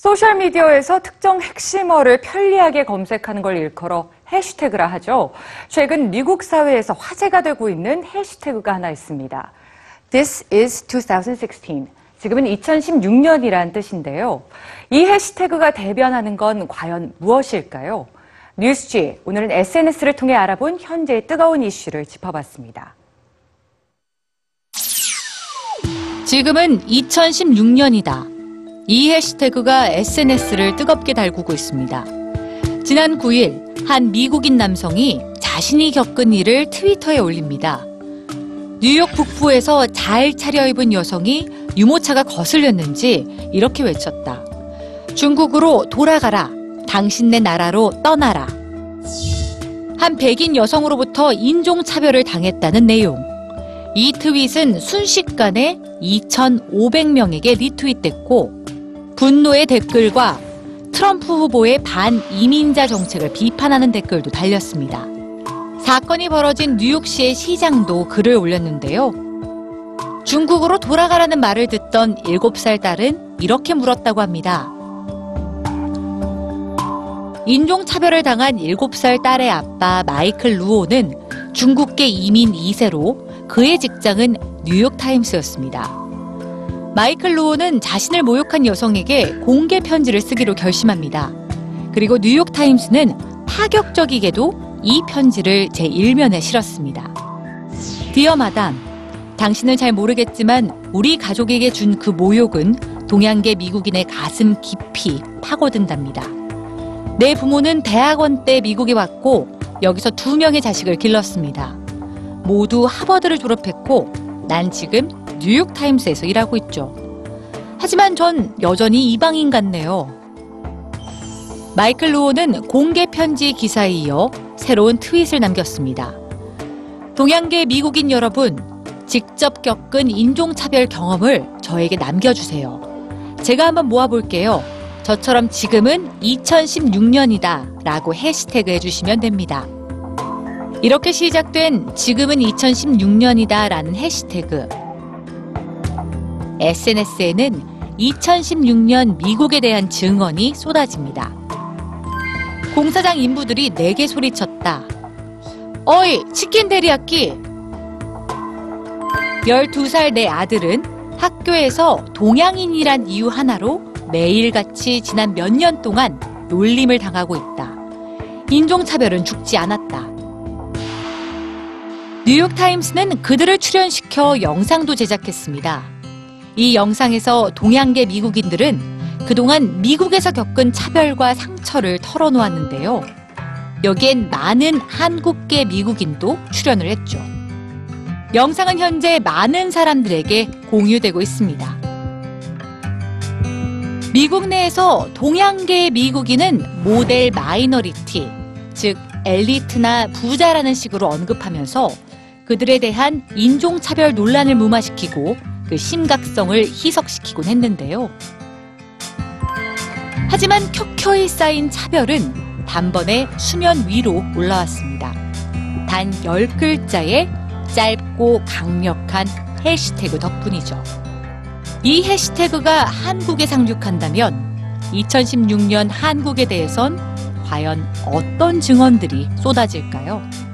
소셜미디어에서 특정 핵심어를 편리하게 검색하는 걸 일컬어 해시태그라 하죠. 최근 미국 사회에서 화제가 되고 있는 해시태그가 하나 있습니다. This is 2016. 지금은 2016년이란 뜻인데요. 이 해시태그가 대변하는 건 과연 무엇일까요? 뉴스지 오늘은 SNS를 통해 알아본 현재의 뜨거운 이슈를 짚어봤습니다. 지금은 2016년이다. 이 해시태그가 SNS를 뜨겁게 달구고 있습니다. 지난 9일 한 미국인 남성이 자신이 겪은 일을 트위터에 올립니다. 뉴욕 북부에서 잘 차려입은 여성이 유모차가 거슬렸는지 이렇게 외쳤다. 중국으로 돌아가라. 당신 네 나라로 떠나라. 한 백인 여성으로부터 인종차별을 당했다는 내용. 이 트윗은 순식간에 2,500명에게 리트윗됐고 분노의 댓글과 트럼프 후보의 반이민자 정책을 비판하는 댓글도 달렸습니다. 사건이 벌어진 뉴욕시의 시장도 글을 올렸는데요. 중국으로 돌아가라는 말을 듣던 7살 딸은 이렇게 물었다고 합니다. 인종차별을 당한 7살 딸의 아빠 마이클 루오는 중국계 이민 2세로 그의 직장은 뉴욕타임스였습니다. 마이클 루오는 자신을 모욕한 여성에게 공개 편지를 쓰기로 결심합니다. 그리고 뉴욕타임스는 파격적이게도 이 편지를 제1면에 실었습니다. 디어 마담, 당신은 잘 모르겠지만 우리 가족에게 준 그 모욕은 동양계 미국인의 가슴 깊이 파고든답니다. 내 부모는 대학원 때 미국에 왔고 여기서 두 명의 자식을 길렀습니다. 모두 하버드를 졸업했고 난 지금 뉴욕타임스에서 일하고 있죠. 하지만 전 여전히 이방인 같네요. 마이클 루오는 공개 편지 기사에 이어 새로운 트윗을 남겼습니다. 동양계 미국인 여러분, 직접 겪은 인종차별 경험을 저에게 남겨주세요. 제가 한번 모아볼게요. 저처럼 지금은 2016년이다 라고 해시태그 해주시면 됩니다. 이렇게 시작된 지금은 2016년이다 라는 해시태그. SNS에는 2016년 미국에 대한 증언이 쏟아집니다. 공사장 인부들이 내게 소리쳤다. 어이, 치킨 데리야끼! 12살 내 아들은 학교에서 동양인이란 이유 하나로 매일같이 지난 몇 년 동안 놀림을 당하고 있다. 인종차별은 죽지 않았다. 뉴욕타임스는 그들을 출연시켜 영상도 제작했습니다. 이 영상에서 동양계 미국인들은 그동안 미국에서 겪은 차별과 상처를 털어놓았는데요. 여기엔 많은 한국계 미국인도 출연을 했죠. 영상은 현재 많은 사람들에게 공유되고 있습니다. 미국 내에서 동양계 미국인은 모델 마이너리티, 즉 엘리트나 부자라는 식으로 언급하면서 그들에 대한 인종차별 논란을 무마시키고 그 심각성을 희석시키곤 했는데요. 하지만 켜켜이 쌓인 차별은 단번에 수면 위로 올라왔습니다. 단 10글자의 짧고 강력한 해시태그 덕분이죠. 이 해시태그가 한국에 상륙한다면 2016년 한국에 대해선 과연 어떤 증언들이 쏟아질까요?